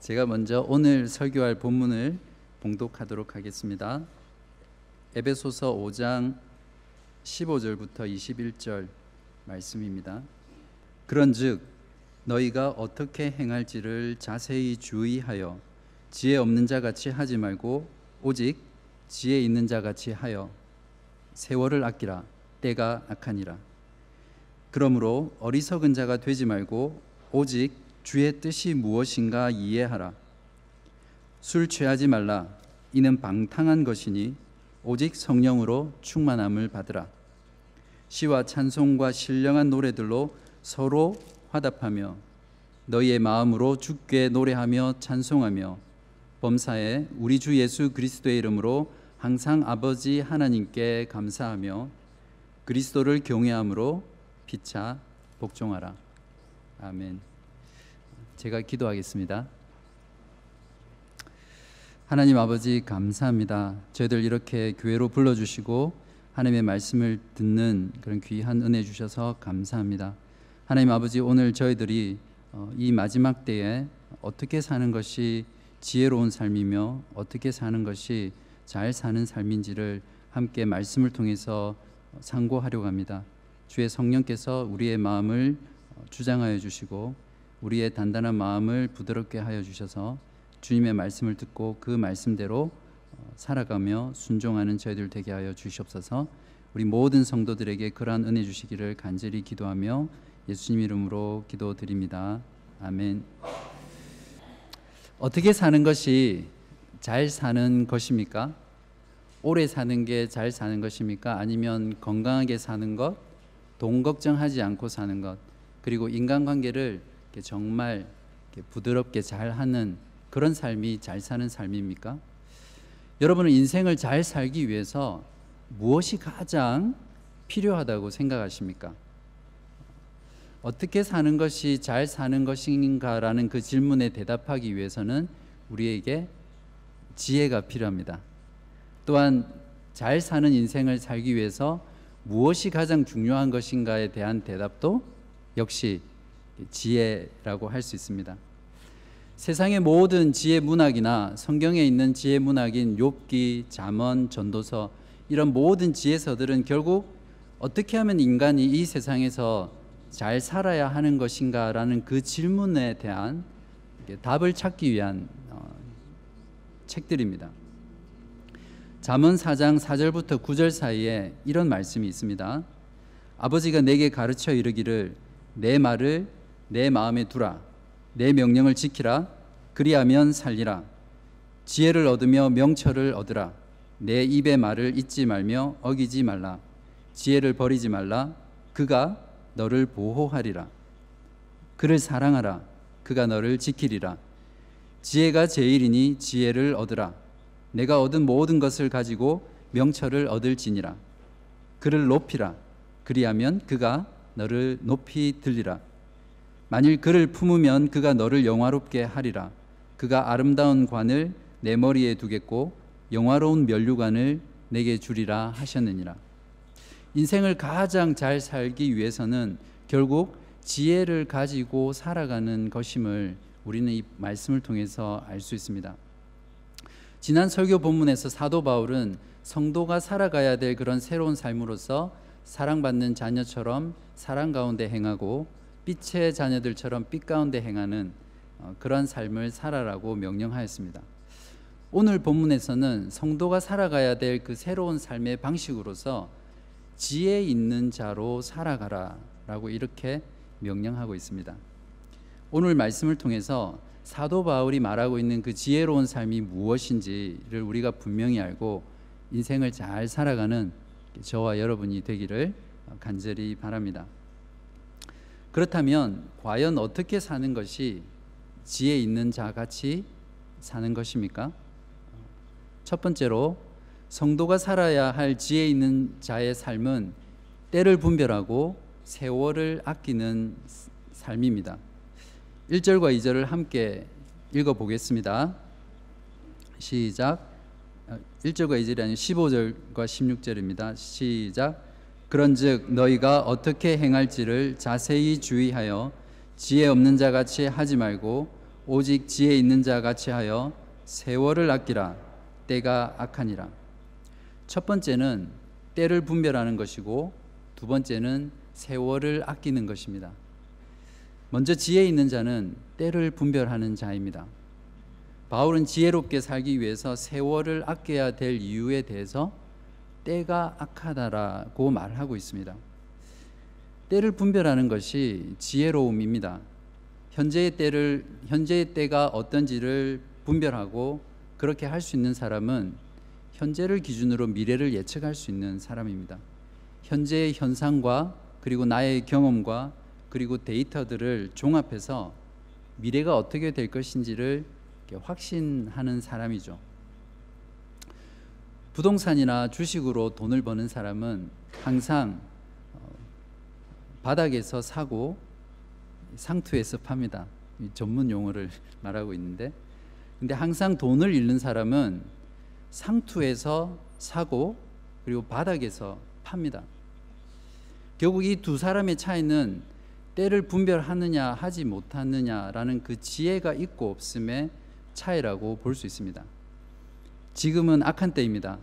제가 먼저 오늘 설교할 본문을 봉독하도록 하겠습니다. 에베소서 5장 15절부터 21절 말씀입니다. 그런즉 너희가 어떻게 행할지를 자세히 주의하여 지혜 없는 자 같이 하지 말고 오직 지혜 있는 자 같이 하여 세월을 아끼라 때가 악하니라. 그러므로 어리석은 자가 되지 말고 오직 주의 뜻이 무엇인가 이해하라. 술 취하지 말라. 이는 방탕한 것이니 오직 성령으로 충만함을 받으라. 시와 찬송과 신령한 노래들로 서로 화답하며 너희의 마음으로 주께 노래하며 찬송하며 범사에 우리 주 예수 그리스도의 이름으로 항상 아버지 하나님께 감사하며 그리스도를 경외함으로 피차 복종하라. 아멘. 제가 기도하겠습니다. 하나님 아버지 감사합니다. 저희들 이렇게 교회로 불러주시고 하나님의 말씀을 듣는 그런 귀한 은혜 주셔서 감사합니다. 하나님 아버지 오늘 저희들이 어, 이 마지막 때에 어떻게 사는 것이 지혜로운 삶이며 어떻게 사는 것이 잘 사는 삶인지를 함께 말씀을 통해서 상고하려고 합니다. 주의 성령께서 우리의 마음을 어, 주장하여 주시고 우리의 단단한 마음을 부드럽게 하여 주셔서 주님의 말씀을 듣고 그 말씀대로 어, 살아가며 순종하는 저희들 되게 하여 주시옵소서. 우리 모든 성도들에게 그러한 은혜 주시기를 간절히 기도하며 예수님 이름으로 기도드립니다. 아멘. 어떻게 사는 것이 잘 사는 것입니까? 오래 사는 게 잘 사는 것입니까? 아니면 건강하게 사는 것, 돈 걱정하지 않고 사는 것, 그리고 인간관계를 정말 부드럽게 잘 하는 그런 삶이 잘 사는 삶입니까? 여러분은 인생을 잘 살기 위해서 무엇이 가장 필요하다고 생각하십니까? 어떻게 사는 것이 잘 사는 것인가라는 그 질문에 대답하기 위해서는 우리에게 지혜가 필요합니다. 또한 잘 사는 인생을 살기 위해서 무엇이 가장 중요한 것인가에 대한 대답도 역시 지혜라고 할 수 있습니다. 세상의 모든 지혜 문학이나 성경에 있는 지혜 문학인 욥기, 잠언, 전도서 이런 모든 지혜서들은 결국 어떻게 하면 인간이 이 세상에서 잘 살아야 하는 것인가라는 그 질문에 대한 답을 찾기 위한 어, 책들입니다. 잠언 4장 4절부터 9절 사이에 이런 말씀이 있습니다. 아버지가 내게 가르쳐 이르기를 내 말을 내 마음에 두라. 내 명령을 지키라. 그리하면 살리라. 지혜를 얻으며 명철을 얻으라. 내 입의 말을 잊지 말며 어기지 말라. 지혜를 버리지 말라. 그가 너를 보호하리라. 그를 사랑하라. 그가 너를 지키리라. 지혜가 제일이니 지혜를 얻으라. 내가 얻은 모든 것을 가지고 명철을 얻을지니라. 그를 높이라. 그리하면 그가 너를 높이 들리라 만일 그를 품으면 그가 너를 영화롭게 하리라. 그가 아름다운 관을 내 머리에 두겠고 영화로운 면류관을 내게 주리라 하셨느니라. 인생을 가장 잘 살기 위해서는 결국 지혜를 가지고 살아가는 것임을 우리는 이 말씀을 통해서 알 수 있습니다. 지난 설교 본문에서 사도 바울은 성도가 살아가야 될 그런 새로운 삶으로서 사랑받는 자녀처럼 사랑 가운데 행하고 빛의 자녀들처럼 빛 가운데 행하는 어, 그런 삶을 살아라고 명령하였습니다. 오늘 본문에서는 성도가 살아가야 될 그 새로운 삶의 방식으로서 지혜 있는 자로 살아가라 라고 이렇게 명령하고 있습니다. 오늘 말씀을 통해서 사도 바울이 말하고 있는 그 지혜로운 삶이 무엇인지를 우리가 분명히 알고 인생을 잘 살아가는 저와 여러분이 되기를 간절히 바랍니다. 그렇다면 과연 어떻게 사는 것이 지혜 있는 자 같이 사는 것입니까? 첫 번째로 성도가 살아야 할 지혜 있는 자의 삶은 때를 분별하고 세월을 아끼는 삶입니다. 1절과 2절을 함께 읽어 보겠습니다. 시작. 1절과 2절이 아니라 15절과 16절입니다. 시작. 그런즉 너희가 어떻게 행할지를 자세히 주의하여 지혜 없는 자 같이 하지 말고 오직 지혜 있는 자 같이 하여 세월을 아끼라 때가 악하니라. 첫 번째는 때를 분별하는 것이고 두 번째는 세월을 아끼는 것입니다. 먼저 지혜 있는 자는 때를 분별하는 자입니다. 바울은 지혜롭게 살기 위해서 세월을 아껴야 될 이유에 대해서 때가 악하다라고 말하고 있습니다. 때를 분별하는 것이 지혜로움입니다. 현재의 때를 현재의 때가 어떤지를 분별하고 그렇게 할 수 있는 사람은 현재를 기준으로 미래를 예측할 수 있는 사람입니다. 현재의 현상과 그리고 나의 경험과 그리고 데이터들을 종합해서 미래가 어떻게 될 것인지를 확신하는 사람이죠. 부동산이나 주식으로 돈을 버는 사람은 항상 어, 바닥에서 사고 상투에서 팝니다. 전문 용어를 말하고 있는데, 근데 항상 돈을 잃는 사람은 상투에서 사고 그리고 바닥에서 팝니다. 결국 이 두 사람의 차이는 때를 분별하느냐 하지 못하느냐라는 그 지혜가 있고 없음의 차이라고 볼 수 있습니다. 지금은 악한 때입니다.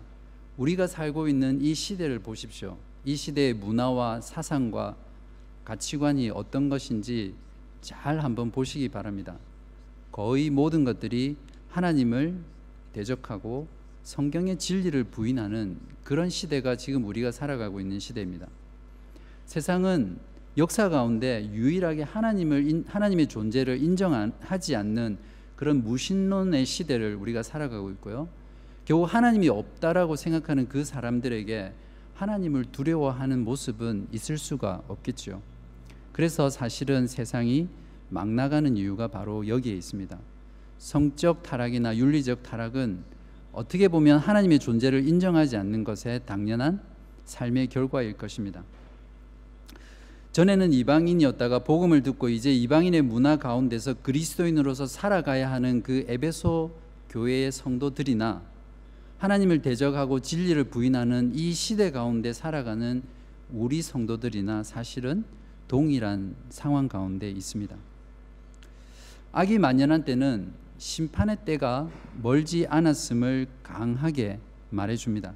우리가 살고 있는 이 시대를 보십시오. 이 시대의 문화와 사상과 가치관이 어떤 것인지 잘 한번 보시기 바랍니다. 거의 모든 것들이 하나님을 대적하고 성경의 진리를 부인하는 그런 시대가 지금 우리가 살아가고 있는 시대입니다. 세상은 역사 가운데 유일하게 하나님을 하나님의 존재를 인정하지 않는 그런 무신론의 시대를 우리가 살아가고 있고요. 겨우 하나님이 없다라고 생각하는 그 사람들에게 하나님을 두려워하는 모습은 있을 수가 없겠죠. 그래서 사실은 세상이 막 나가는 이유가 바로 여기에 있습니다. 성적 타락이나 윤리적 타락은 어떻게 보면 하나님의 존재를 인정하지 않는 것의 당연한 삶의 결과일 것입니다. 전에는 이방인이었다가 복음을 듣고 이제 이방인의 문화 가운데서 그리스도인으로서 살아가야 하는 그 에베소 교회의 성도들이나 하나님을 대적하고 진리를 부인하는 이 시대 가운데 살아가는 우리 성도들이나 사실은 동일한 상황 가운데 있습니다. 악이 만연한 때는 심판의 때가 멀지 않았음을 강하게 말해줍니다.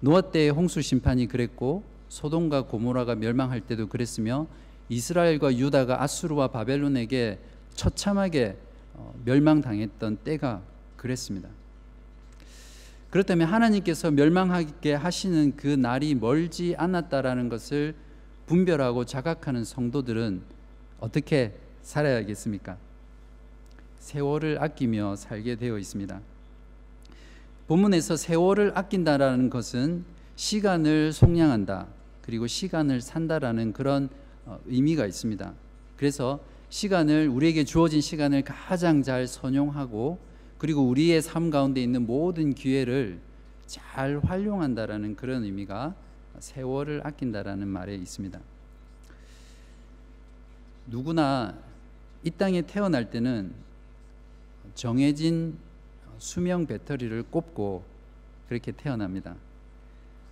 노아 때의 홍수 심판이 그랬고 소돔과 고모라가 멸망할 때도 그랬으며 이스라엘과 유다가 아수르와 바벨론에게 처참하게 어, 멸망당했던 때가 그랬습니다. 그렇다면 하나님께서 멸망하게 하시는 그 날이 멀지 않았다라는 것을 분별하고 자각하는 성도들은 어떻게 살아야겠습니까? 세월을 아끼며 살게 되어 있습니다. 본문에서 세월을 아낀다라는 것은 시간을 속량한다. 그리고 시간을 산다라는 그런 어, 의미가 있습니다. 그래서 시간을 우리에게 주어진 시간을 가장 잘 선용하고 그리고 우리의 삶 가운데 있는 모든 기회를 잘 활용한다라는 그런 의미가 세월을 아낀다라는 말에 있습니다. 누구나 이 땅에 태어날 때는 정해진 수명 배터리를 꼽고 그렇게 태어납니다.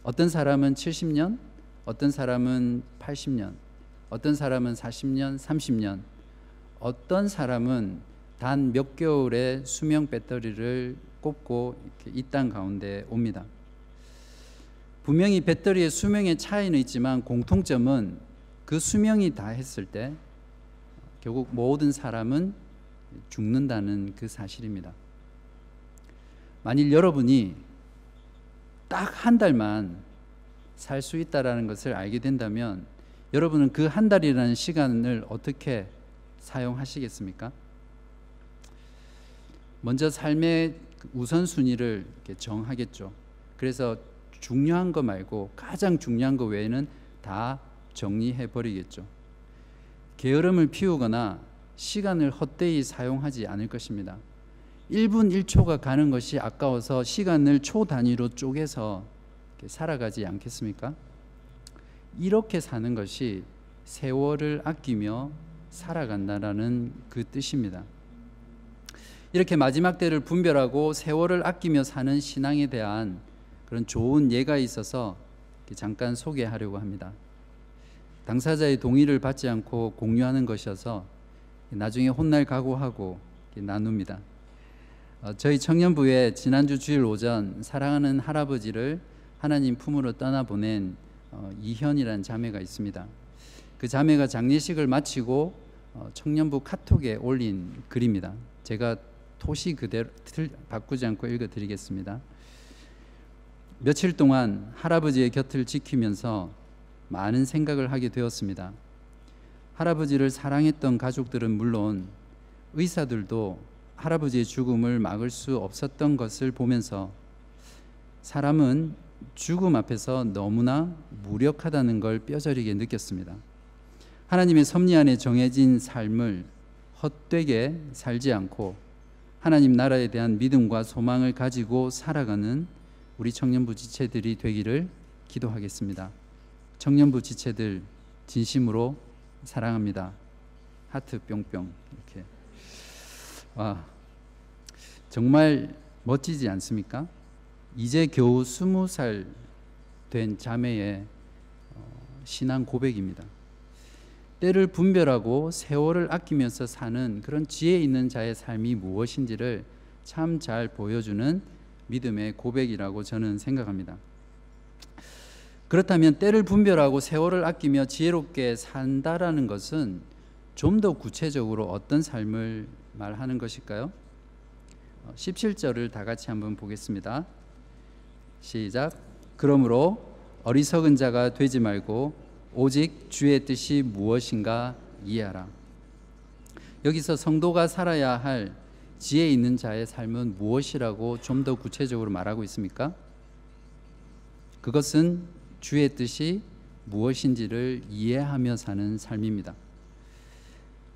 어떤 사람은 70년, 어떤 사람은 80년, 어떤 사람은 40년, 30년, 어떤 사람은 단 몇 개월의 수명 배터리를 꼽고 이 땅 가운데 옵니다. 분명히 배터리의 수명의 차이는 있지만 공통점은 그 수명이 다 했을 때 결국 모든 사람은 죽는다는 그 사실입니다. 만일 여러분이 딱 한 달만 살 수 있다라는 것을 알게 된다면 여러분은 그 한 달이라는 시간을 어떻게 사용하시겠습니까? 먼저 삶의 우선순위를 정하겠죠. 그래서 중요한 거 말고 가장 중요한 거 외에는 다 정리해 버리겠죠. 게으름을 피우거나 시간을 헛되이 사용하지 않을 것입니다. 1분 1초가 가는 것이 아까워서 시간을 초 단위로 쪼개서 살아가지 않겠습니까? 이렇게 사는 것이 세월을 아끼며 살아간다라는 그 뜻입니다. 이렇게 마지막 때를 분별하고 세월을 아끼며 사는 신앙에 대한 그런 좋은 예가 있어서 잠깐 소개하려고 합니다. 당사자의 동의를 받지 않고 공유하는 것이어서 나중에 혼날 각오하고 나눕니다. 어, 저희 청년부에 지난주 주일 오전 사랑하는 할아버지를 하나님 품으로 떠나보낸 어, 이현이라는 자매가 있습니다. 그 자매가 장례식을 마치고 어, 청년부 카톡에 올린 글입니다. 제가 토시 그대로 바꾸지 않고 읽어드리겠습니다. 며칠 동안 할아버지의 곁을 지키면서 많은 생각을 하게 되었습니다. 할아버지를 사랑했던 가족들은 물론 의사들도 할아버지의 죽음을 막을 수 없었던 것을 보면서 사람은 죽음 앞에서 너무나 무력하다는 걸 뼈저리게 느꼈습니다. 하나님의 섭리 안에 정해진 삶을 헛되게 살지 않고 하나님 나라에 대한 믿음과 소망을 가지고 살아가는 우리 청년부 지체들이 되기를 기도하겠습니다. 청년부 지체들 진심으로 사랑합니다. 하트 뿅뿅 이렇게 와 정말 멋지지 않습니까? 이제 겨우 스무 살 된 자매의 어, 신앙 고백입니다. 때를 분별하고 세월을 아끼면서 사는 그런 지혜 있는 자의 삶이 무엇인지를 참 잘 보여주는 믿음의 고백이라고 저는 생각합니다. 그렇다면 때를 분별하고 세월을 아끼며 지혜롭게 산다라는 것은 좀 더 구체적으로 어떤 삶을 말하는 것일까요? 17절을 다 같이 한번 보겠습니다. 시작. 그러므로 어리석은 자가 되지 말고 오직 주의 뜻이 무엇인가 이해하라. 여기서 성도가 살아야 할 지혜 있는 자의 삶은 무엇이라고 좀 더 구체적으로 말하고 있습니까? 그것은 주의 뜻이 무엇인지를 이해하며 사는 삶입니다.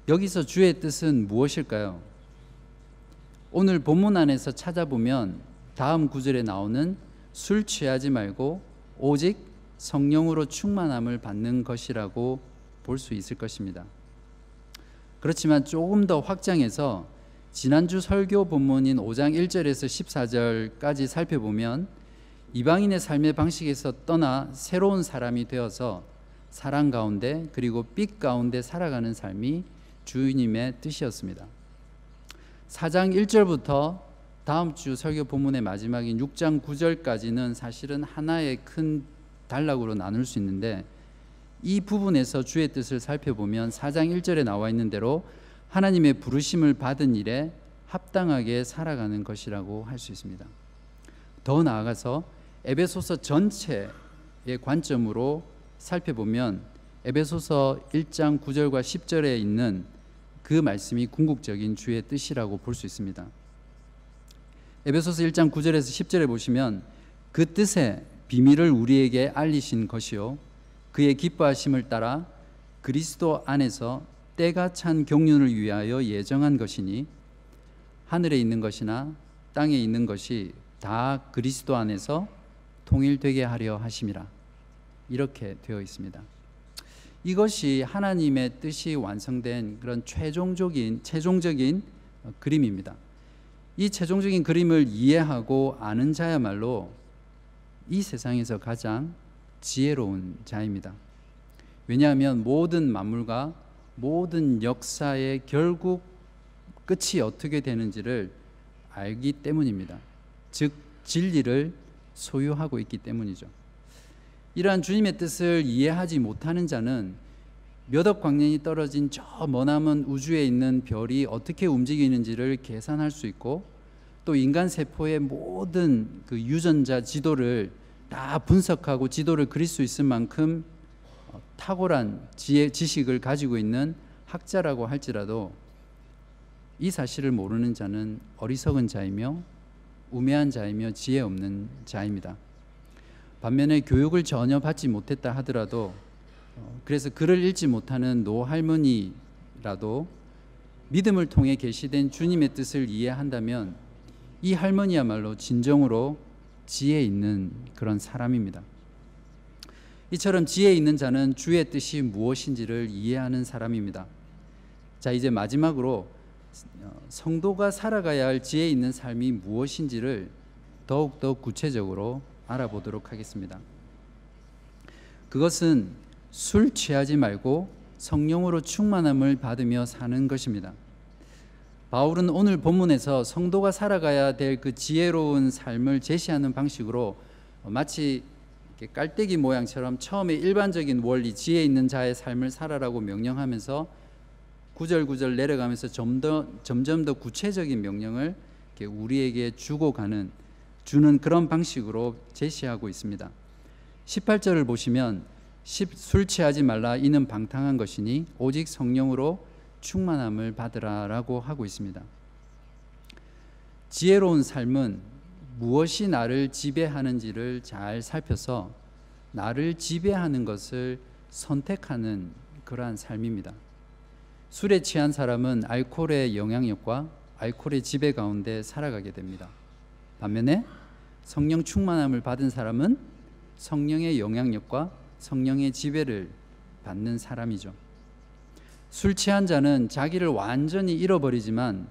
여기서 주의 뜻은 무엇일까요? 오늘 본문 안에서 찾아보면 다음 구절에 나오는 술 취하지 말고 오직 성령으로 충만함을 받는 것이라고 볼 수 있을 것입니다. 그렇지만 조금 더 확장해서 지난주 설교 본문인 5장 1절에서 14절까지 살펴보면 이방인의 삶의 방식에서 떠나 새로운 사람이 되어서 사랑 가운데 그리고 빛 가운데 살아가는 삶이 주님의 뜻이었습니다. 4장 1절부터 다음 주 설교 본문의 마지막인 6장 9절까지는 사실은 하나의 큰 단락으로 나눌 수 있는데 이 부분에서 주의 뜻을 살펴보면 4장 1절에 나와 있는 대로 하나님의 부르심을 받은 일에 합당하게 살아가는 것이라고 할 수 있습니다. 더 나아가서 에베소서 전체의 관점으로 살펴보면 에베소서 1장 9절과 10절에 있는 그 말씀이 궁극적인 주의 뜻이라고 볼 수 있습니다. 에베소서 1장 9절에서 10절에 보시면 그 뜻의 비밀을 우리에게 알리신 것이요 그의 기뻐하심을 따라 그리스도 안에서 때가 찬 경륜을 위하여 예정한 것이니 하늘에 있는 것이나 땅에 있는 것이 다 그리스도 안에서 통일되게 하려 하심이라 이렇게 되어 있습니다. 이것이 하나님의 뜻이 완성된 그런 최종적인 최종적인 그림입니다. 이 최종적인 그림을 이해하고 아는 자야말로 이 세상에서 가장 지혜로운 자입니다. 왜냐하면 모든 만물과 모든 역사의 결국 끝이 어떻게 되는지를 알기 때문입니다. 즉 진리를 소유하고 있기 때문이죠. 이러한 주님의 뜻을 이해하지 못하는 자는 몇 억 광년이 떨어진 저 머나먼 우주에 있는 별이 어떻게 움직이는지를 계산할 수 있고 또 인간 세포의 모든 그 유전자 지도를 다 분석하고 지도를 그릴 수 있을 만큼 어, 탁월한 지혜, 지식을 가지고 있는 학자라고 할지라도 이 사실을 모르는 자는 어리석은 자이며 우매한 자이며 지혜 없는 자입니다. 반면에 교육을 전혀 받지 못했다 하더라도 어, 그래서 글을 읽지 못하는 노할머니라도 믿음을 통해 계시된 주님의 뜻을 이해한다면 이 할머니야말로 진정으로 지혜 있는 그런 사람입니다. 이처럼 지혜 있는 자는 주의 뜻이 무엇인지를 이해하는 사람입니다. 자, 이제 마지막으로 어, 성도가 살아가야 할 지혜 있는 삶이 무엇인지를 더욱더 구체적으로 알아보도록 하겠습니다. 그것은 술 취하지 말고 성령으로 충만함을 받으며 사는 것입니다. 바울은 오늘 본문에서 성도가 살아가야 될 그 지혜로운 삶을 제시하는 방식으로 마치 깔때기 모양처럼 처음에 일반적인 원리, 지혜 있는 자의 삶을 살아라고 명령하면서 구절구절 내려가면서 점 더, 점점 더 구체적인 명령을 우리에게 주고 가는 주는 그런 방식으로 제시하고 있습니다. 18절을 보시면 술 취하지 말라 이는 방탕한 것이니 오직 성령으로 충만함을 받으라라고 하고 있습니다. 지혜로운 삶은 무엇이 나를 지배하는지를 잘 살펴서 나를 지배하는 것을 선택하는 그러한 삶입니다. 술에 취한 사람은 알코올의 영향력과 알코올의 지배 가운데 살아가게 됩니다. 반면에 성령 충만함을 받은 사람은 성령의 영향력과 성령의 지배를 받는 사람이죠. 술 취한 자는 자기를 완전히 잃어버리지만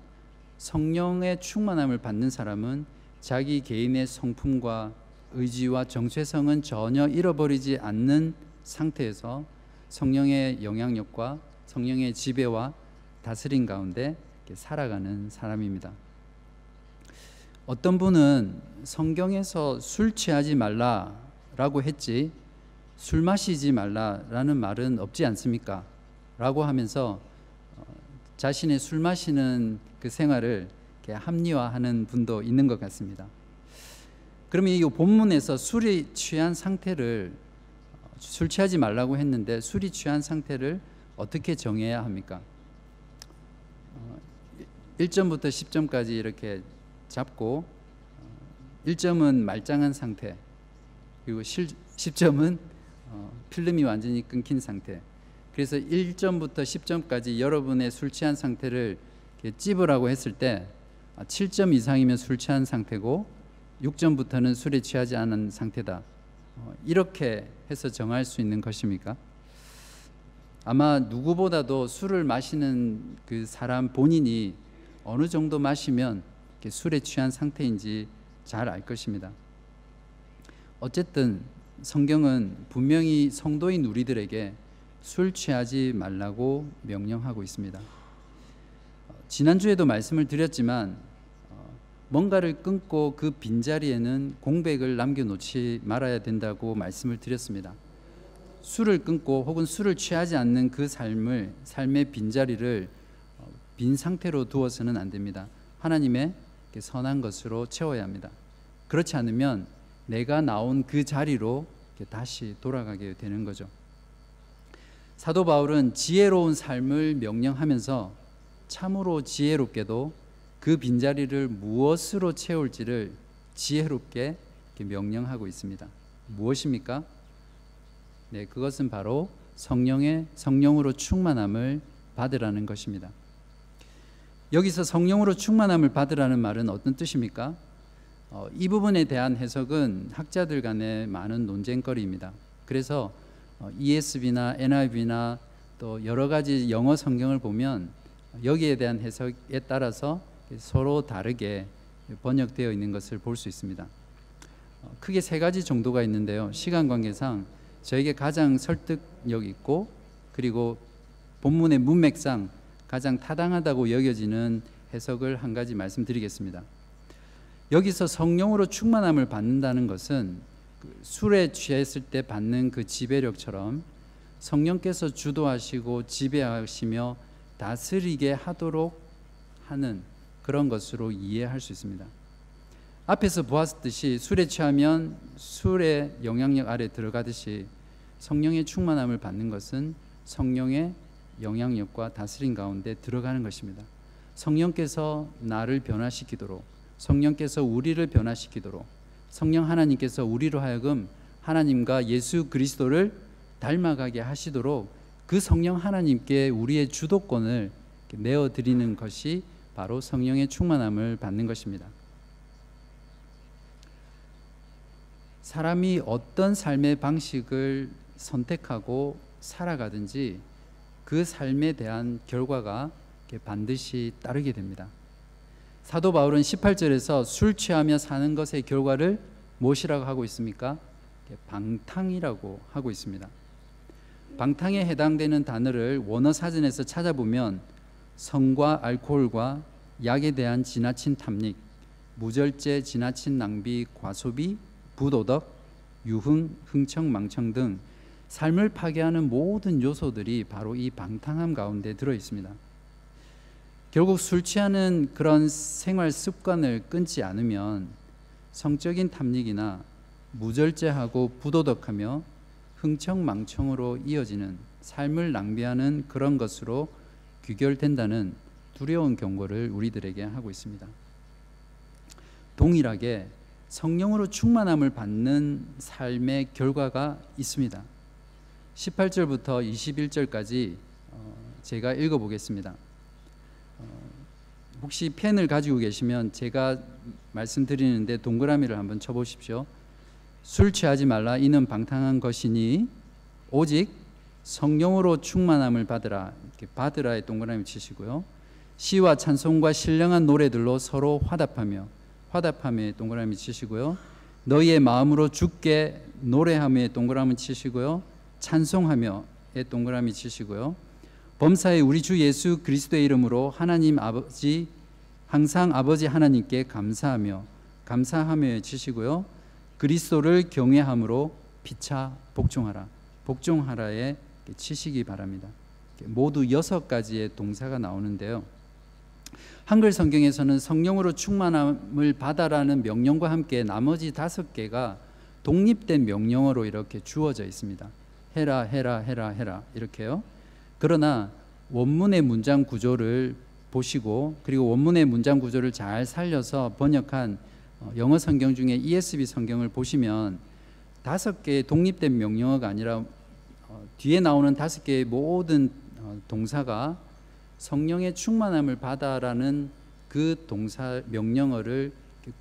성령의 충만함을 받는 사람은 자기 개인의 성품과 의지와 정체성은 전혀 잃어버리지 않는 상태에서 성령의 영향력과 성령의 지배와 다스림 가운데 살아가는 사람입니다. 어떤 분은 성경에서 술 취하지 말라라고 했지 술 마시지 말라라는 말은 없지 않습니까? 라고 하면서 어, 자신의 술 마시는 그 생활을 합리화하는 분도 있는 것 같습니다. 그러면 이 본문에서 술이 취한 상태를 어, 술 취하지 말라고 했는데 술이 취한 상태를 어떻게 정해야 합니까? 1점부터 어, 10점까지 이렇게 잡고 1점은 말짱한 상태 그리고 10점은 필름이 완전히 끊긴 상태 그래서 1점부터 10점까지 여러분의 술 취한 상태를 찝으라고 했을 때 7점 아, 이상이면 술 취한 상태고 6점부터는 술에 취하지 않은 상태다. 어, 이렇게 해서 정할 수 있는 것입니까? 아마 누구보다도 술을 마시는 그 사람 본인이 어느 정도 마시면 술에 취한 상태인지 잘 알 것입니다. 어쨌든 성경은 분명히 성도인 우리들에게 술 취하지 말라고 명령하고 있습니다. 어, 지난주에도 말씀을 드렸지만 어, 뭔가를 끊고 그 빈자리에는 공백을 남겨놓지 말아야 된다고 말씀을 드렸습니다. 술을 끊고 혹은 술을 취하지 않는 그 삶을 삶의 빈자리를 어, 빈 상태로 두어서는 안 됩니다. 하나님의 선한 것으로 채워야 합니다. 그렇지 않으면 내가 나온 그 자리로 다시 돌아가게 되는 거죠. 사도 바울은 지혜로운 삶을 명령하면서 참으로 지혜롭게도 그 빈자리를 무엇으로 채울지를 지혜롭게 명령하고 있습니다. 무엇입니까? 네, 그것은 바로 성령의 성령으로 충만함을 받으라는 것입니다. 여기서 성령으로 충만함을 받으라는 말은 어떤 뜻입니까? 어, 이 부분에 대한 해석은 학자들 간의 많은 논쟁거리입니다. 그래서 ESV나 어, NIV나 또 여러 가지 영어 성경을 보면 여기에 대한 해석에 따라서 서로 다르게 번역되어 있는 것을 볼 수 있습니다. 어, 크게 세 가지 정도가 있는데요. 시간 관계상 저에게 가장 설득력 있고 그리고 본문의 문맥상 가장 타당하다고 여겨지는 해석을 한 가지 말씀드리겠습니다. 여기서 성령으로 충만함을 받는다는 것은 그 술에 취했을 때 받는 그 지배력처럼 성령께서 주도하시고 지배하시며 다스리게 하도록 하는 그런 것으로 이해할 수 있습니다. 앞에서 보았듯이 술에 취하면 술의 영향력 아래 들어가듯이 성령의 충만함을 받는 것은 성령의 영향력과 다스림 가운데 들어가는 것입니다. 성령께서 나를 변화시키도록 성령께서 우리를 변화시키도록 성령 하나님께서 우리로 하여금 하나님과 예수 그리스도를 닮아가게 하시도록 그 성령 하나님께 우리의 주도권을 내어 드리는 것이 바로 성령의 충만함을 받는 것입니다. 사람이 어떤 삶의 방식을 선택하고 살아가든지 그 삶에 대한 결과가 반드시 따르게 됩니다. 사도 바울은 18절에서 술 취하며 사는 것의 결과를 무엇이라고 하고 있습니까? 방탕이라고 하고 있습니다. 방탕에 해당되는 단어를 원어 사전에서 찾아보면 성과 알코올과 약에 대한 지나친 탐닉, 무절제, 지나친 낭비, 과소비, 부도덕, 유흥, 흥청 망청 등 삶을 파괴하는 모든 요소들이 바로 이 방탕함 가운데 들어 있습니다. 결국 술 취하는 그런 생활 습관을 끊지 않으면 성적인 탐닉이나 무절제하고 부도덕하며 흥청망청으로 이어지는 삶을 낭비하는 그런 것으로 귀결된다는 두려운 경고를 우리들에게 하고 있습니다. 동일하게 성령으로 충만함을 받는 삶의 결과가 있습니다. 18절부터 21절까지 어, 제가 읽어보겠습니다. 어, 혹시 펜을 가지고 계시면 제가 말씀드리는데 동그라미를 한번 쳐보십시오. 술 취하지 말라 이는 방탕한 것이니 오직 성령으로 충만함을 받으라 이렇게 받으라의 동그라미 치시고요. 시와 찬송과 신령한 노래들로 서로 화답하며 화답함에 동그라미 치시고요. 너희의 마음으로 죽게 노래하며 동그라미 치시고요. 찬송하며의 동그라미 치시고요. 범사에 우리 주 예수 그리스도의 이름으로 하나님 아버지 항상 아버지 하나님께 감사하며 감사하며 치시고요. 그리스도를 경외함으로 피차 복종하라. 복종하라에 치시기 바랍니다. 모두 여섯 가지의 동사가 나오는데요. 한글 성경에서는 성령으로 충만함을 받아라는 명령과 함께 나머지 다섯 개가 독립된 명령어로 이렇게 주어져 있습니다. 해라, 해라, 해라, 해라 이렇게요. 그러나 원문의 문장 구조를 보시고 그리고 원문의 문장 구조를 잘 살려서 번역한 어, 영어 성경 중에 ESV 성경을 보시면 다섯 개의 독립된 명령어가 아니라 어, 뒤에 나오는 다섯 개의 모든 어, 동사가 성령의 충만함을 받아라는 그 동사 명령어를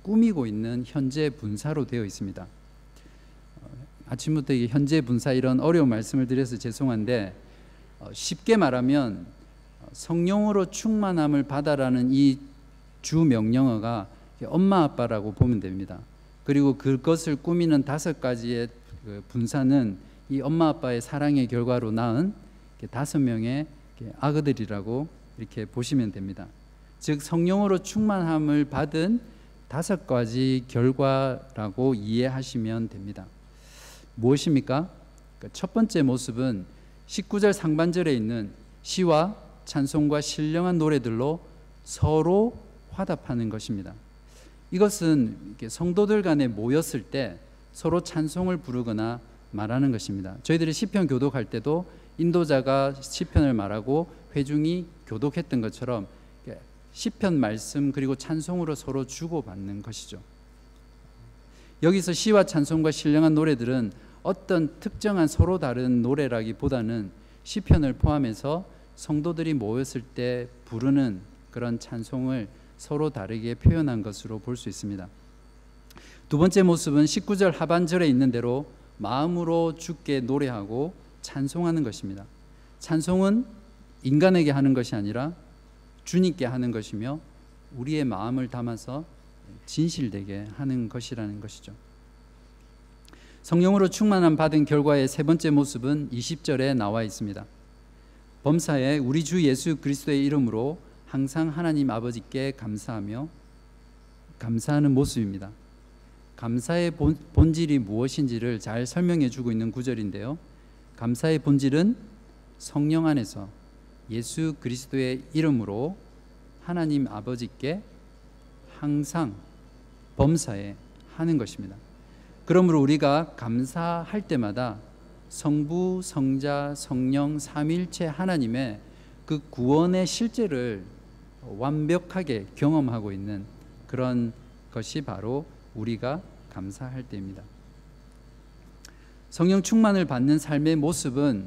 꾸미고 있는 현재 분사로 되어 있습니다. 어, 아침부터 현재 분사 이런 어려운 말씀을 드려서 죄송한데 어, 쉽게 말하면 어, 성령으로 충만함을 받아라는 이 주 명령어가 엄마 아빠라고 보면 됩니다. 그리고 그것을 꾸미는 다섯 가지의 그 분사는 이 엄마 아빠의 사랑의 결과로 낳은 다섯 명의 아그들이라고 이렇게 보시면 됩니다. 즉 성령으로 충만함을 받은 다섯 가지 결과라고 이해하시면 됩니다. 무엇입니까? 그러니까 첫 번째 모습은 19절 상반절에 있는 시와 찬송과 신령한 노래들로 서로 화답하는 것입니다. 이것은 성도들 간에 모였을 때 서로 찬송을 부르거나 말하는 것입니다. 저희들이 시편 교독할 때도 인도자가 시편을 말하고 회중이 교독했던 것처럼 시편 말씀 그리고 찬송으로 서로 주고받는 것이죠. 여기서 시와 찬송과 신령한 노래들은 어떤 특정한 서로 다른 노래라기보다는 시편을 포함해서 성도들이 모였을 때 부르는 그런 찬송을 서로 다르게 표현한 것으로 볼 수 있습니다. 두 번째 모습은 19절 하반절에 있는 대로 마음으로 주께 노래하고 찬송하는 것입니다. 찬송은 인간에게 하는 것이 아니라 주님께 하는 것이며 우리의 마음을 담아서 진실되게 하는 것이라는 것이죠. 성령으로 충만함 받은 결과의 세 번째 모습은 20절에 나와 있습니다. 범사에 우리 주 예수 그리스도의 이름으로 항상 하나님 아버지께 감사하며 감사하는 모습입니다. 감사의 본, 질이 무엇인지를 잘 설명해 주고 있는 구절인데요. 감사의 본질은 성령 안에서 예수 그리스도의 이름으로 하나님 아버지께 항상 범사에 하는 것입니다. 그러므로 우리가 감사할 때마다 성부, 성자, 성령 삼일체 하나님의 그 구원의 실제를 완벽하게 경험하고 있는 그런 것이 바로 우리가 감사할 때입니다. 성령 충만을 받는 삶의 모습은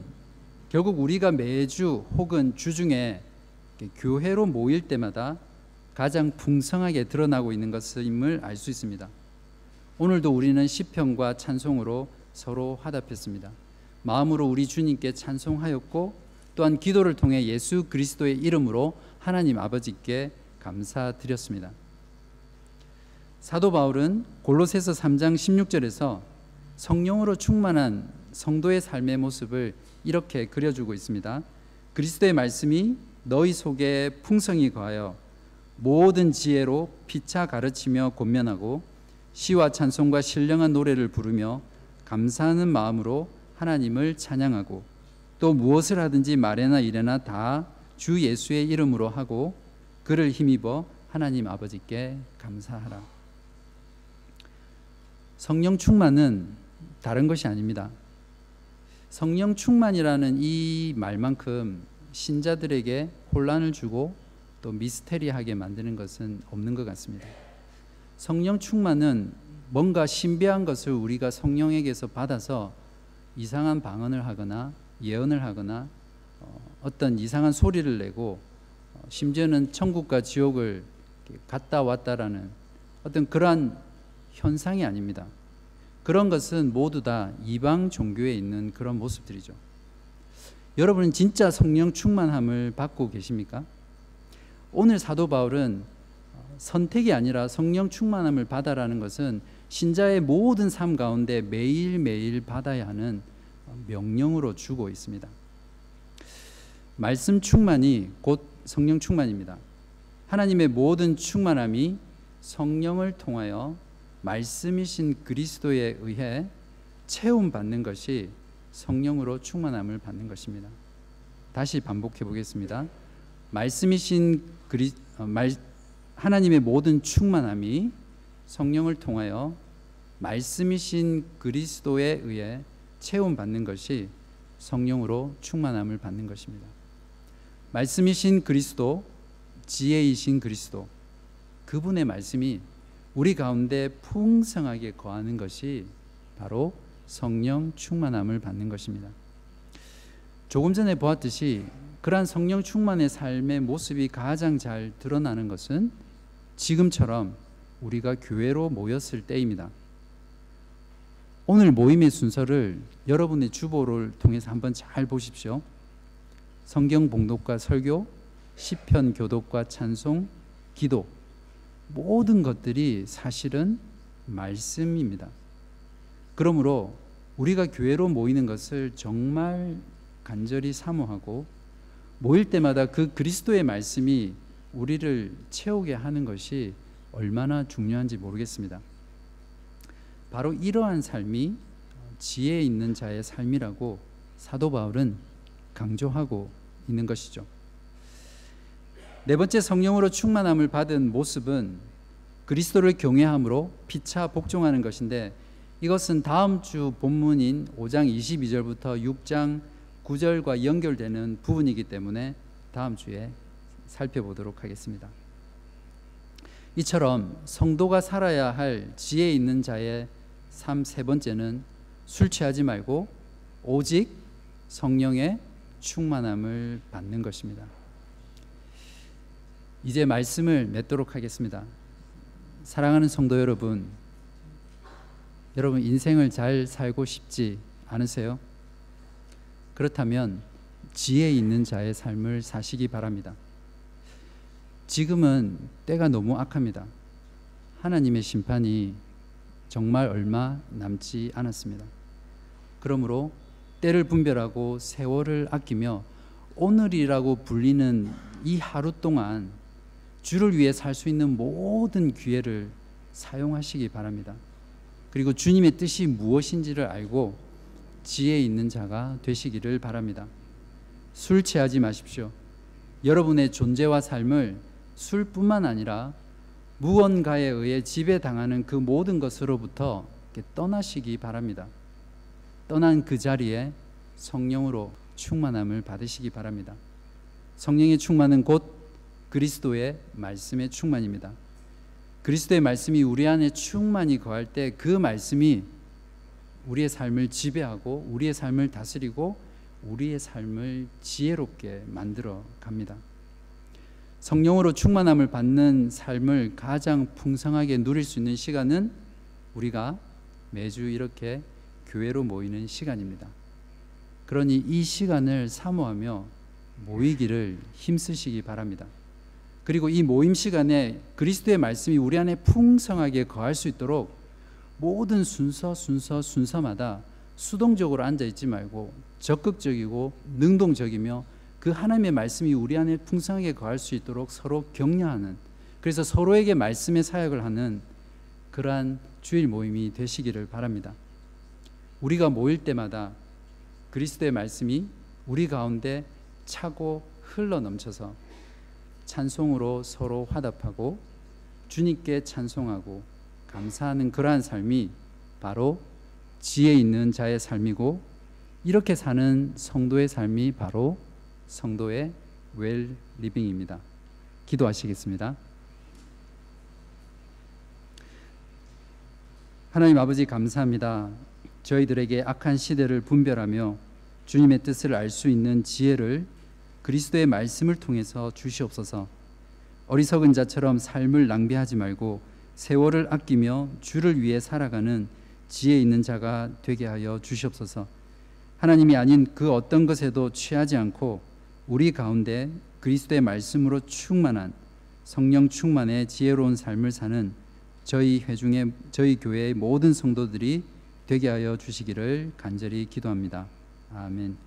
결국 우리가 매주 혹은 주중에 교회로 모일 때마다 가장 풍성하게 드러나고 있는 것임을 알 수 있습니다. 오늘도 우리는 시편과 찬송으로 서로 화답했습니다. 마음으로 우리 주님께 찬송하였고 또한 기도를 통해 예수 그리스도의 이름으로 하나님 아버지께 감사드렸습니다. 사도 바울은 골로새서 3장 16절에서 성령으로 충만한 성도의 삶의 모습을 이렇게 그려주고 있습니다. 그리스도의 말씀이 너희 속에 풍성히 거하여 모든 지혜로 피차 가르치며 권면하고 시와 찬송과 신령한 노래를 부르며 감사하는 마음으로 하나님을 찬양하고 또 무엇을 하든지 말에나 일에나 다 주 예수의 이름으로 하고 그를 힘입어 하나님 아버지께 감사하라. 성령 충만은 다른 것이 아닙니다. 성령 충만이라는 이 말만큼 신자들에게 혼란을 주고 또 미스테리하게 만드는 것은 없는 것 같습니다. 성령 충만은 뭔가 신비한 것을 우리가 성령에게서 받아서 이상한 방언을 하거나 예언을 하거나 어, 어떤 이상한 소리를 내고 어, 심지어는 천국과 지옥을 갔다 왔다라는 어떤 그러한 현상이 아닙니다. 그런 것은 모두 다 이방 종교에 있는 그런 모습들이죠. 여러분은 진짜 성령 충만함을 받고 계십니까? 오늘 사도 바울은 선택이 아니라 성령 충만함을 받아라는 것은 신자의 모든 삶 가운데 매일매일 받아야 하는 명령으로 주고 있습니다. 말씀 충만이 곧 성령 충만입니다. 하나님의 모든 충만함이 성령을 통하여 말씀이신 그리스도에 의해 체험 받는 것이 성령으로 충만함을 받는 것입니다. 다시 반복해 보겠습니다. 말씀이신 그리 어, 말 하나님의 모든 충만함이 성령을 통하여 말씀이신 그리스도에 의해 체험 받는 것이 성령으로 충만함을 받는 것입니다. 말씀이신 그리스도, 지혜이신 그리스도, 그분의 말씀이 우리 가운데 풍성하게 거하는 것이 바로 성령 충만함을 받는 것입니다. 조금 전에 보았듯이 그러한 성령 충만의 삶의 모습이 가장 잘 드러나는 것은 지금처럼 우리가 교회로 모였을 때입니다. 오늘 모임의 순서를 여러분의 주보를 통해서 한번 잘 보십시오. 성경 봉독과 설교, 시편 교독과 찬송, 기도 모든 것들이 사실은 말씀입니다. 그러므로 우리가 교회로 모이는 것을 정말 간절히 사모하고 모일 때마다 그 그리스도의 말씀이 우리를 채우게 하는 것이 얼마나 중요한지 모르겠습니다. 바로 이러한 삶이 지혜 있는 자의 삶이라고 사도 바울은 강조하고 있는 것이죠. 네 번째 성령으로 충만함을 받은 모습은 그리스도를 경외함으로 피차 복종하는 것인데 이것은 다음 주 본문인 5장 22절부터 6장 9절과 연결되는 부분이기 때문에 다음 주에 살펴보도록 하겠습니다. 이처럼 성도가 살아야 할 지혜 있는 자의 삶 세 번째는 술 취하지 말고 오직 성령의 충만함을 받는 것입니다. 이제 말씀을 맺도록 하겠습니다. 사랑하는 성도 여러분, 여러분 인생을 잘 살고 싶지 않으세요? 그렇다면 지혜 있는 자의 삶을 사시기 바랍니다. 지금은 때가 너무 악합니다. 하나님의 심판이 정말 얼마 남지 않았습니다. 그러므로 때를 분별하고 세월을 아끼며 오늘이라고 불리는 이 하루 동안 주를 위해 살 수 있는 모든 기회를 사용하시기 바랍니다. 그리고 주님의 뜻이 무엇인지를 알고 지혜 있는 자가 되시기를 바랍니다. 술 취하지 마십시오. 여러분의 존재와 삶을 술뿐만 아니라 무언가에 의해 지배당하는 그 모든 것으로부터 떠나시기 바랍니다. 떠난 그 자리에 성령으로 충만함을 받으시기 바랍니다. 성령의 충만은 곧 그리스도의 말씀의 충만입니다. 그리스도의 말씀이 우리 안에 충만히 거할 때 그 말씀이 우리의 삶을 지배하고 우리의 삶을 다스리고 우리의 삶을 지혜롭게 만들어 갑니다. 성령으로 충만함을 받는 삶을 가장 풍성하게 누릴 수 있는 시간은 우리가 매주 이렇게 교회로 모이는 시간입니다. 그러니 이 시간을 사모하며 모이기를 힘쓰시기 바랍니다. 그리고 이 모임 시간에 그리스도의 말씀이 우리 안에 풍성하게 거할 수 있도록 모든 순서 순서 순서마다 수동적으로 앉아 있지 말고 적극적이고 능동적이며 그 하나님의 말씀이 우리 안에 풍성하게 거할 수 있도록 서로 격려하는 그래서 서로에게 말씀의 사역을 하는 그러한 주일 모임이 되시기를 바랍니다. 우리가 모일 때마다 그리스도의 말씀이 우리 가운데 차고 흘러 넘쳐서 찬송으로 서로 화답하고 주님께 찬송하고 감사하는 그러한 삶이 바로 지혜 있는 자의 삶이고 이렇게 사는 성도의 삶이 바로 성도의 웰 리빙입니다. 기도하시겠습니다. 하나님 아버지 감사합니다. 저희들에게 악한 시대를 분별하며 주님의 뜻을 알 수 있는 지혜를 그리스도의 말씀을 통해서 주시옵소서. 어리석은 자처럼 삶을 낭비하지 말고 세월을 아끼며 주를 위해 살아가는 지혜 있는 자가 되게 하여 주시옵소서. 하나님이 아닌 그 어떤 것에도 취하지 않고 우리 가운데 그리스도의 말씀으로 충만한 성령 충만의 지혜로운 삶을 사는 저희 회중의 저희 교회의 모든 성도들이 되게 하여 주시기를 간절히 기도합니다. 아멘.